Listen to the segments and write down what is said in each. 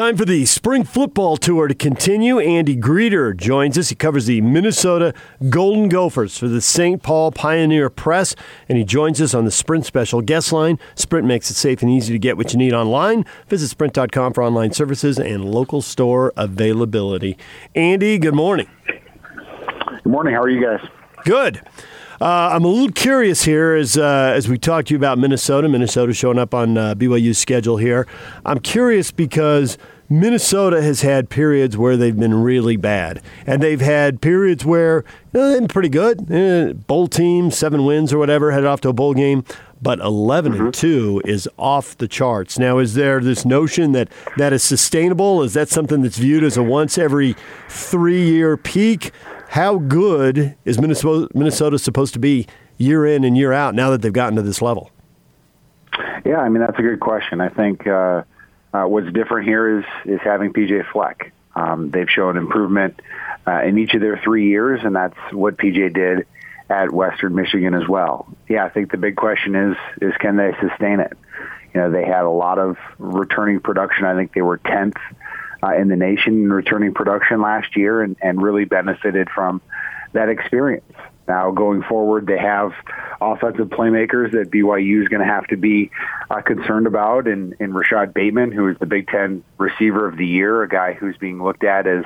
Time for the spring football tour to continue. Andy Greder joins us. He covers the Minnesota Golden Gophers for the St. Paul Pioneer Press, and he joins us on the Sprint Special Guest Line. Sprint makes it safe and easy to get what you need online. Visit sprint.com for online services and local store availability. Andy, good morning. Good morning. How are you guys? Good. Uh, I'm a little curious here as uh, as we talk to you about Minnesota. Minnesota showing up on uh, BYU's schedule here. I'm curious because Minnesota has had periods where they've been really bad, and they've had periods where you know, they've been pretty good. Eh, bowl team, seven wins or whatever, headed off to a bowl game. But 11 mm-hmm. and 2 is off the charts. Now, is there this notion that that is sustainable? Is that something that's viewed as a once every three year peak? How good is Minnesota, supposed to be year in and year out now that they've gotten to this level? Yeah, I mean that's a good question. I think uh, uh, what's different here is is having PJ Fleck. Um, they've shown improvement uh, in each of their three years, and that's what PJ did at Western Michigan as well. Yeah, I think the big question is is can they sustain it? You know, they had a lot of returning production. I think they were tenth uh, in the nation in returning production last year and, and really benefited from that experience. Now, going forward, they have offensive playmakers that BYU is going to have to be uh, concerned about, and, and Rashod Bateman, who is the Big Ten receiver of the year, a guy who's being looked at as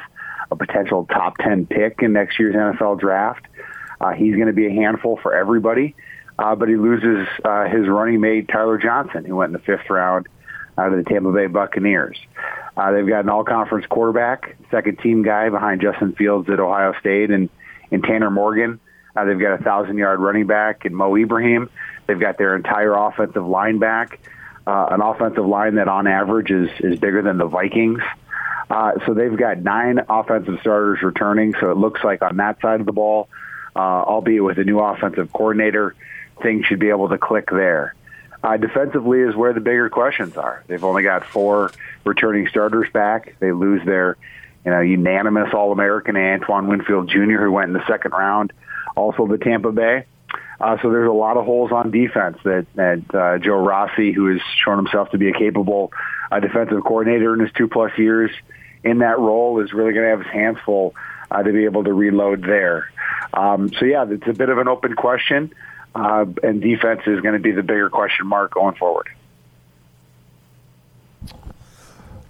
a potential top 10 pick in next year's NFL draft. Uh, he's going to be a handful for everybody, uh, but he loses uh, his running mate, Tyler Johnson, who went in the fifth round out of the Tampa Bay Buccaneers. Uh, they've got an all-conference quarterback, second team guy behind Justin Fields at Ohio State, and, and Tanner Morgan. Uh, they've got a thousand-yard running back in Mo Ibrahim. They've got their entire offensive line back, uh, an offensive line that on average is is bigger than the Vikings. Uh, so they've got nine offensive starters returning. So it looks like on that side of the ball, uh, albeit with a new offensive coordinator, things should be able to click there. Uh, defensively is where the bigger questions are. They've only got four returning starters back. They lose their, you know, unanimous All-American Antoine Winfield Jr., who went in the second round, also the Tampa Bay. Uh, so there's a lot of holes on defense that, that uh, Joe Rossi, who has shown himself to be a capable uh, defensive coordinator in his two plus years in that role, is really going to have his hands full uh, to be able to reload there. Um, so yeah, it's a bit of an open question uh, and defense is going to be the bigger question mark going forward.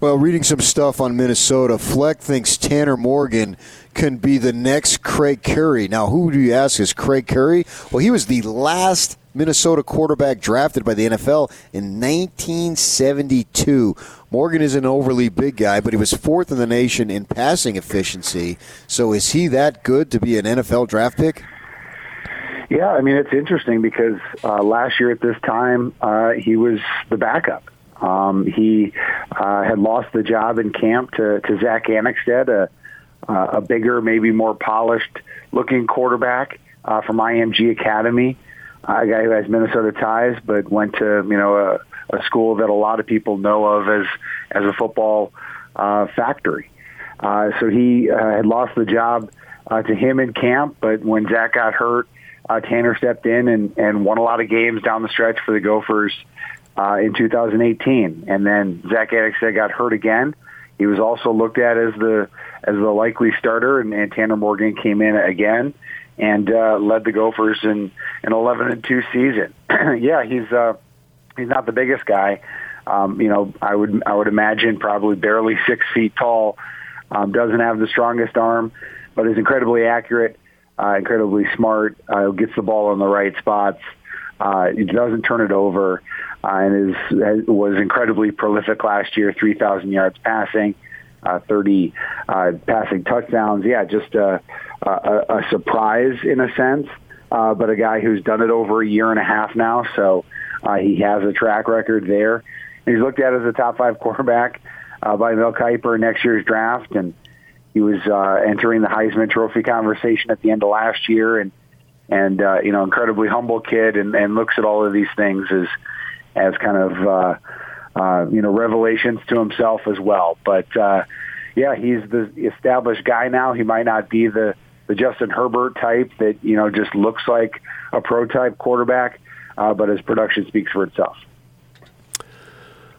Well, reading some stuff on Minnesota, Fleck thinks Tanner Morgan can be the next Craig Curry. Now, who do you ask is Craig Curry? Well, he was the last Minnesota quarterback drafted by the NFL in 1972. Morgan is an overly big guy, but he was fourth in the nation in passing efficiency. So is he that good to be an NFL draft pick? Yeah, I mean it's interesting because uh, last year at this time uh, he was the backup. Um, he uh, had lost the job in camp to, to Zack Annexstad, a, a bigger, maybe more polished looking quarterback uh, from IMG Academy, a guy who has Minnesota ties, but went to you know a, a school that a lot of people know of as as a football uh, factory. Uh, so he uh, had lost the job uh, to him in camp, but when Zach got hurt, uh, Tanner stepped in and, and won a lot of games down the stretch for the Gophers uh, in 2018. And then Zack Annexstad got hurt again. He was also looked at as the as the likely starter, and, and Tanner Morgan came in again and uh, led the Gophers in an 11 and two season. yeah, he's uh, he's not the biggest guy. Um, you know, I would I would imagine probably barely six feet tall. Um, doesn't have the strongest arm, but is incredibly accurate uh, incredibly smart, uh, gets the ball in the right spots. Uh, doesn't turn it over, uh, and is was incredibly prolific last year. Three thousand yards passing, uh, thirty uh, passing touchdowns. Yeah, just a, a, a surprise in a sense, uh, but a guy who's done it over a year and a half now. So uh, he has a track record there. And he's looked at as a top five quarterback uh, by Mel Kiper next year's draft, and he was uh, entering the Heisman Trophy conversation at the end of last year, and and uh, you know, incredibly humble kid, and, and looks at all of these things as as kind of uh, uh, you know revelations to himself as well. But uh, yeah, he's the established guy now. He might not be the the Justin Herbert type that you know just looks like a pro type quarterback, uh, but his production speaks for itself.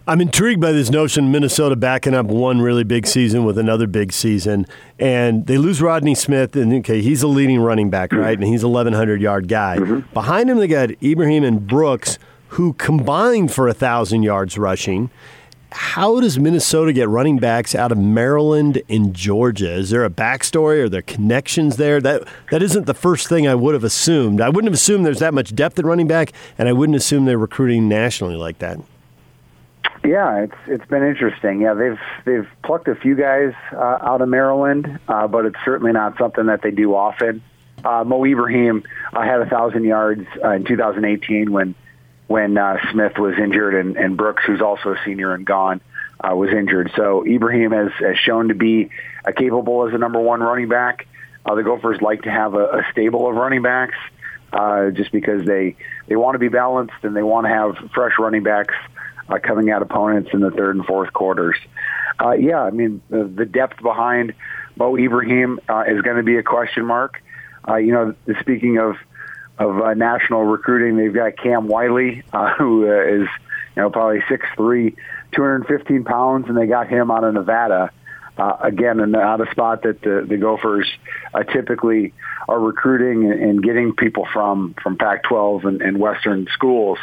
I'm intrigued by this notion Minnesota backing up one really big season with another big season, and they lose Rodney Smith, and okay, he's a leading running back, right? And he's a 1,100 yard guy. Mm-hmm. Behind him, they got Ibrahim and Brooks, who combined for a thousand yards rushing. How does Minnesota get running backs out of Maryland and Georgia? Is there a backstory? Are there connections there? That that isn't the first thing I would have assumed. I wouldn't have assumed there's that much depth at running back, and I wouldn't assume they're recruiting nationally like that. Yeah, it's it's been interesting. Yeah, they've they've plucked a few guys uh, out of Maryland, uh, but it's certainly not something that they do often. Uh, Mo Ibrahim uh, had a thousand yards uh, in 2018 when when uh, Smith was injured and, and Brooks, who's also a senior and gone, uh, was injured. So Ibrahim has, has shown to be uh, capable as a number one running back. Uh, the Gophers like to have a, a stable of running backs uh, just because they they want to be balanced and they want to have fresh running backs uh, coming at opponents in the third and fourth quarters. Uh, yeah, I mean, the, the depth behind Mo Ibrahim uh, is going to be a question mark. Uh, you know, speaking of of uh, national recruiting, they've got Cam Wiley, uh, who uh, is you know probably six three, two hundred fifteen pounds, and they got him out of Nevada. Uh, again, and out of spot that the, the Gophers uh, typically are recruiting and, and getting people from from Pac-12 and, and Western schools.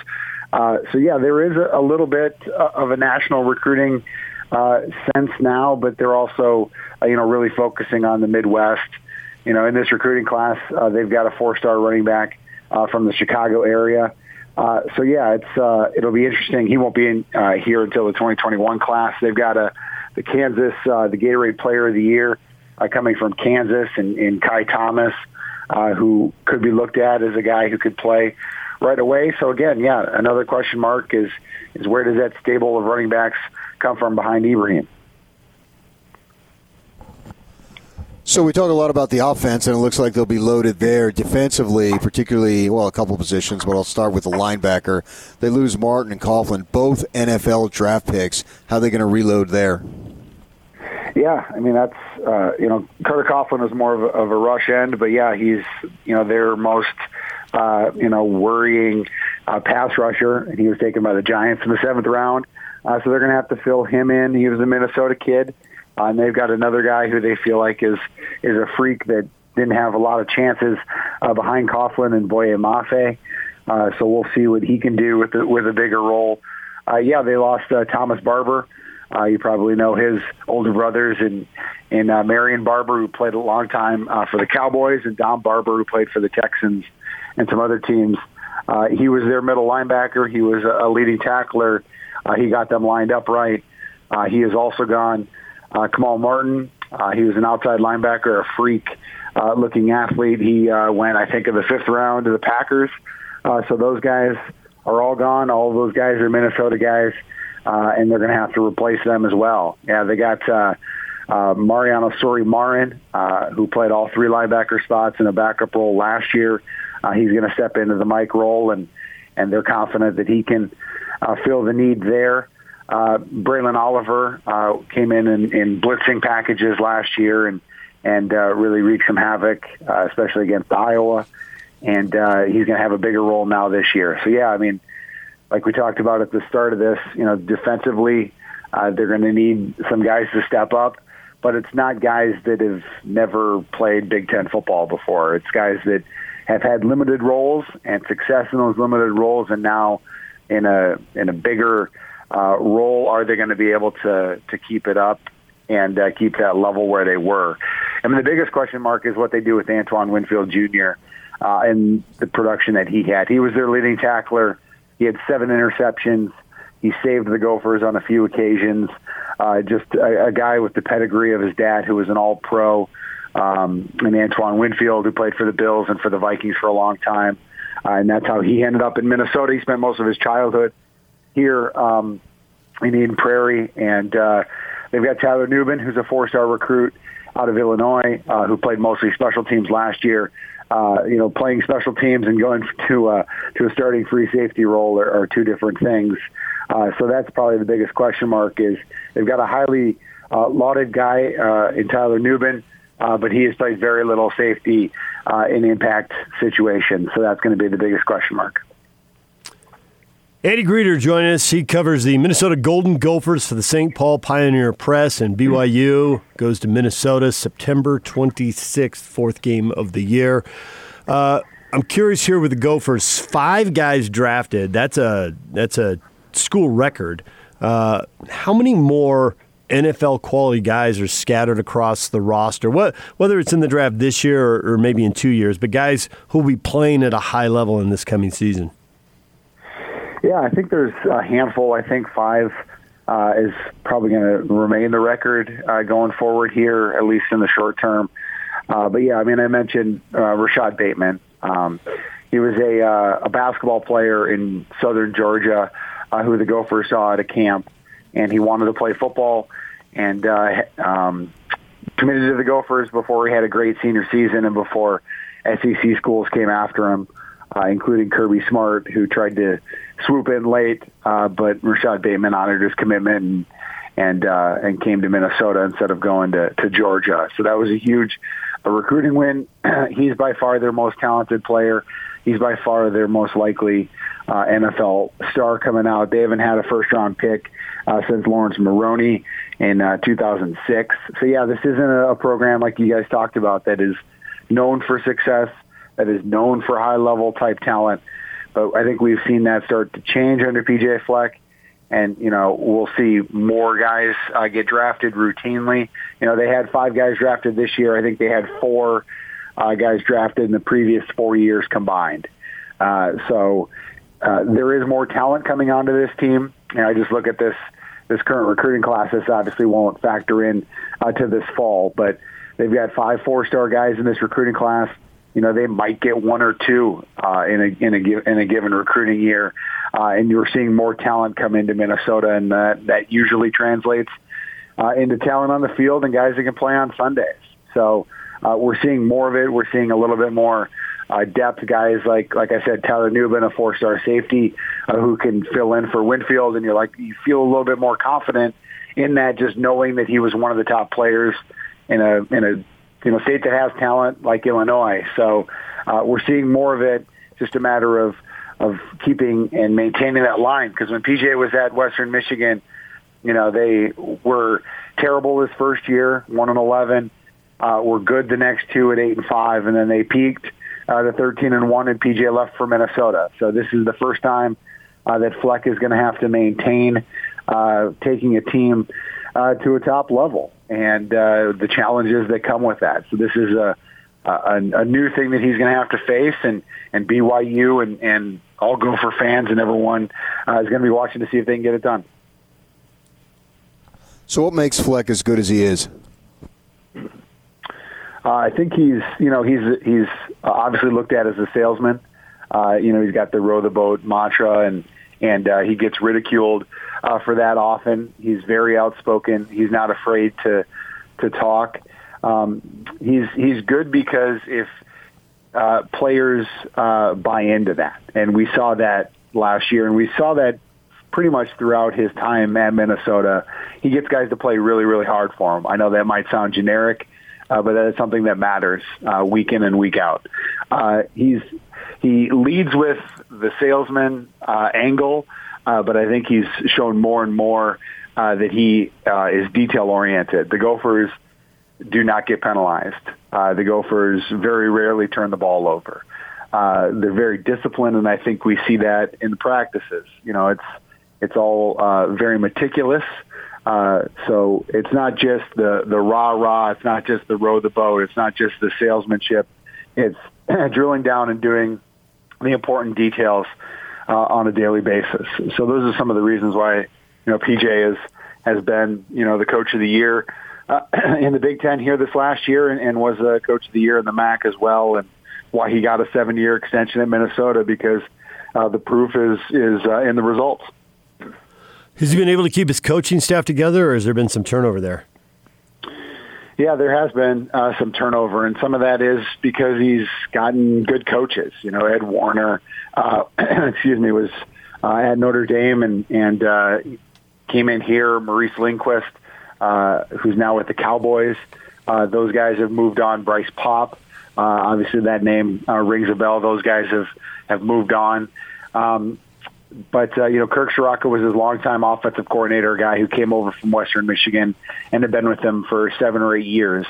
Uh, so yeah, there is a, a little bit uh, of a national recruiting uh, sense now, but they're also uh, you know really focusing on the Midwest. You know, in this recruiting class, uh, they've got a four-star running back uh, from the Chicago area. Uh, so yeah, it's uh, it'll be interesting. He won't be in uh, here until the 2021 class. They've got a the Kansas uh, the Gatorade Player of the Year uh, coming from Kansas and, and Ky Thomas, uh, who could be looked at as a guy who could play right away. So again, yeah, another question mark is is where does that stable of running backs come from behind Ibrahim? So we talk a lot about the offense, and it looks like they'll be loaded there defensively, particularly well, a couple positions. But I'll start with the linebacker. They lose Martin and Coughlin, both NFL draft picks. How are they going to reload there? Yeah, I mean that's uh, you know Carter Coughlin is more of a, of a rush end, but yeah, he's you know their most uh, you know, worrying uh, pass rusher, and he was taken by the Giants in the seventh round. Uh, so they're going to have to fill him in. He was a Minnesota kid, uh, and they've got another guy who they feel like is is a freak that didn't have a lot of chances uh, behind Coughlin and Boye Mafe. Uh, so we'll see what he can do with the, with a bigger role. Uh, yeah, they lost uh, Thomas Barber. You probably know his older brothers and and uh, Marion Barber, who played a long time uh, for the Cowboys, and Dom Barber, who played for the Texans and some other teams. Uh, he was their middle linebacker. He was a, leading tackler. Uh, he got them lined up right. Uh, he has also gone. Uh, Kamal Martin. Uh, he was an outside linebacker, a freak uh, looking athlete. He uh, went, I think, in the fifth round to the Packers. Uh, so those guys are all gone. All those guys are Minnesota guys, uh, and they're going to have to replace them as well. Yeah, they got uh, uh, Mariano Sori Marin, uh, who played all three linebacker spots in a backup role last year. Uh, he's going to step into the Mike role, and and they're confident that he can uh, fill the need there. Uh, Braelen Oliver uh, came in, in in blitzing packages last year and and uh, really wreaked some havoc, uh, especially against Iowa. And uh, he's going to have a bigger role now this year. So yeah, I mean, like we talked about at the start of this, you know, defensively, uh, they're going to need some guys to step up but it's not guys that have never played Big Ten football before. It's guys that have had limited roles and success in those limited roles, and now in a in a bigger uh, role, are they going to be able to to keep it up and uh, keep that level where they were? I mean, the biggest question mark is what they do with Antoine Winfield Jr. Uh, and the production that he had. He was their leading tackler. He had seven interceptions. He saved the Gophers on a few occasions. Uh, just a, a guy with the pedigree of his dad, who was an All-Pro um, and Antoine Winfield, who played for the Bills and for the Vikings for a long time. Uh, and that's how he ended up in Minnesota. He spent most of his childhood here um, in Eden Prairie. And uh, they've got Tyler Nubin, who's a four-star recruit out of Illinois, uh, who played mostly special teams last year. Uh, you know, playing special teams and going to uh, to a starting free safety role are, are two different things. Uh, so that's probably the biggest question mark. Is they've got a highly uh, lauded guy uh, in Tyler Nubin uh, but he has played very little safety uh, in impact situations. So that's going to be the biggest question mark. Andy Greder joining us. He covers the Minnesota Golden Gophers for the St. Paul Pioneer Press, and BYU goes to Minnesota September 26th, fourth game of the year. Uh, I'm curious here with the Gophers, five guys drafted. That's a that's a school record. Uh, how many more NFL quality guys are scattered across the roster? What, whether it's in the draft this year or, or maybe in two years, but guys who will be playing at a high level in this coming season. Yeah, I think there's a handful. I think five uh, is probably going to remain the record uh, going forward here, at least in the short term. Uh, but yeah, I mean, I mentioned uh, Rashod Bateman. Um, he was a, uh, a basketball player in southern Georgia uh, who the Gophers saw at a camp, and he wanted to play football and uh, um, committed to the Gophers before he had a great senior season and before SEC schools came after him including Kirby Smart, who tried to swoop in late, uh, but Rashod Bateman honored his commitment and and uh, and came to Minnesota instead of going to, to Georgia. So that was a huge a recruiting win. He's by far their most talented player. He's by far their most likely uh, NFL star coming out. They haven't had a first round pick uh, since Laurence Maroney in uh, 2006. So yeah, this isn't a, a program like you guys talked about that is known for success that is known for high level type talent. But I think we've seen that start to change under PJ Fleck. And, you know, we'll see more guys uh, get drafted routinely. You know, they had five guys drafted this year. I think they had four uh, guys drafted in the previous four years combined. Uh, so uh, there is more talent coming onto this team. And I just look at this this current recruiting class. This obviously won't factor in uh, to this fall, but they've got five four star guys in this recruiting class you know they might get one or two uh, in a in a in a given recruiting year, uh, and you're seeing more talent come into Minnesota, and that that usually translates uh, into talent on the field and guys that can play on Sundays. So uh, we're seeing more of it. We're seeing a little bit more uh, depth guys like like I said, Tyler Nubin, a four star safety uh, who can fill in for Winfield, and you're like you feel a little bit more confident in that just knowing that he was one of the top players in a in a you know, state that has talent like Illinois. So uh, we're seeing more of it. Just a matter of of keeping and maintaining that line. Because when PJ was at Western Michigan, you know, they were terrible his first year, one and eleven. Uh, were good the next two at eight and five, and then they peaked uh, to thirteen and one, and PJ left for Minnesota. So this is the first time uh, that Fleck is going to have to maintain uh, taking a team uh, to a top level and uh, the challenges that come with that. So this is a a, a new thing that he's going to have to face, and and BYU and and all Gopher fans and everyone uh, is going to be watching to see if they can get it done. So, what makes Fleck as good as he is? Uh, I think he's, you know, he's he's obviously looked at as a salesman. Uh, you know, he's got the row the boat mantra, and and uh, he gets ridiculed uh, for that often. He's very outspoken. He's not afraid to to talk. Um, he's he's good because if uh, players uh, buy into that, and we saw that last year, and we saw that pretty much throughout his time at Minnesota. He gets guys to play really, really hard for him. I know that might sound generic, uh, but that is something that matters uh, week in and week out. Uh, he's he leads with the salesman uh, angle, uh, but I think he's shown more and more uh, that he uh, is detail oriented. The Gophers do not get penalized. Uh, the Gophers very rarely turn the ball over. Uh, they're very disciplined, and I think we see that in the practices. You know, it's it's all very meticulous. Uh, so it's not just the the rah rah. It's not just the row the boat. It's not just the salesmanship. It's drilling down and doing the important details uh, on a daily basis. So those are some of the reasons why you know PJ is has been you know the coach of the year uh, in the Big Ten here this last year, and, and was a coach of the year in the MAC as well, and why he got a seven year extension at Minnesota because uh, the proof is is uh, in the results. Has he been able to keep his coaching staff together, or has there been some turnover there? Yeah, there has been uh, some turnover, and some of that is because he's gotten good coaches. You know, Ed Warinner, uh, excuse me, was uh, at Notre Dame and and uh, came in here. Maurice Linguist, uh, who's now with the Cowboys. Uh, those guys have moved on. Bryce Paup, uh, obviously that name uh, rings a bell. Those guys have have moved on. Um, but uh, you know, Kirk Ciarrocca was his longtime offensive coordinator, a guy who came over from Western Michigan and had been with them for seven or eight years,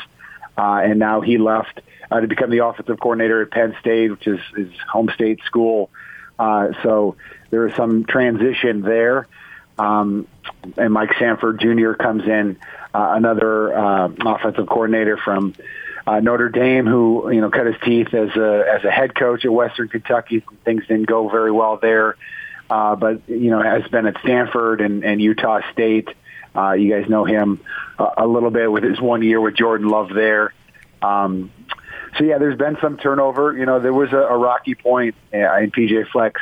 uh, and now he left uh, to become the offensive coordinator at Penn State, which is his home state school. Uh, so there is some transition there. Um, and Mike Sanford Jr. comes in, uh, another uh, offensive coordinator from uh, Notre Dame, who you know cut his teeth as a as a head coach at Western Kentucky. Things didn't go very well there, uh, but you know has been at Stanford and, and Utah State. Uh, you guys know him a, a little bit with his one year with Jordan Love there. Um, so yeah, there's been some turnover. You know, there was a, a rocky point uh, in PJ Fleck's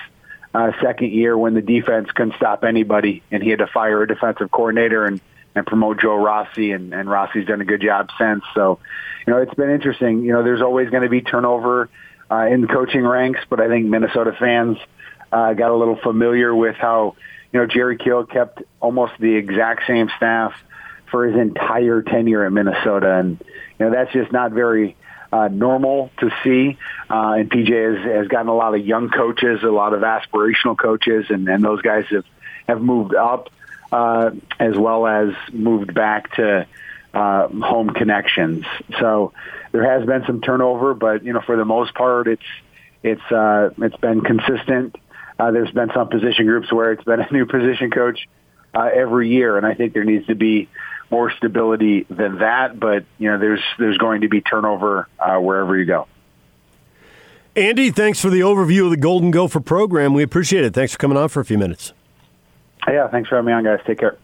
uh, second year when the defense couldn't stop anybody, and he had to fire a defensive coordinator and and promote Joe Rossi, and, and Rossi's done a good job since. So, you know, it's been interesting. You know, there's always going to be turnover uh, in coaching ranks, but I think Minnesota fans uh, got a little familiar with how you know Jerry Kill kept almost the exact same staff for his entire tenure at Minnesota, and you know that's just not very uh, normal to see. Uh, and PJ has, has gotten a lot of young coaches, a lot of aspirational coaches, and, and those guys have, have moved up uh, as well as moved back to uh, home connections. So there has been some turnover, but you know for the most part, it's it's uh, it's been consistent. Uh, there's been some position groups where it's been a new position coach uh, every year, and I think there needs to be more stability than that. But you know, there's there's going to be turnover uh, wherever you go. Andy, thanks for the overview of the Golden Gopher program. We appreciate it. Thanks for coming on for a few minutes. Yeah, thanks for having me on, guys. Take care.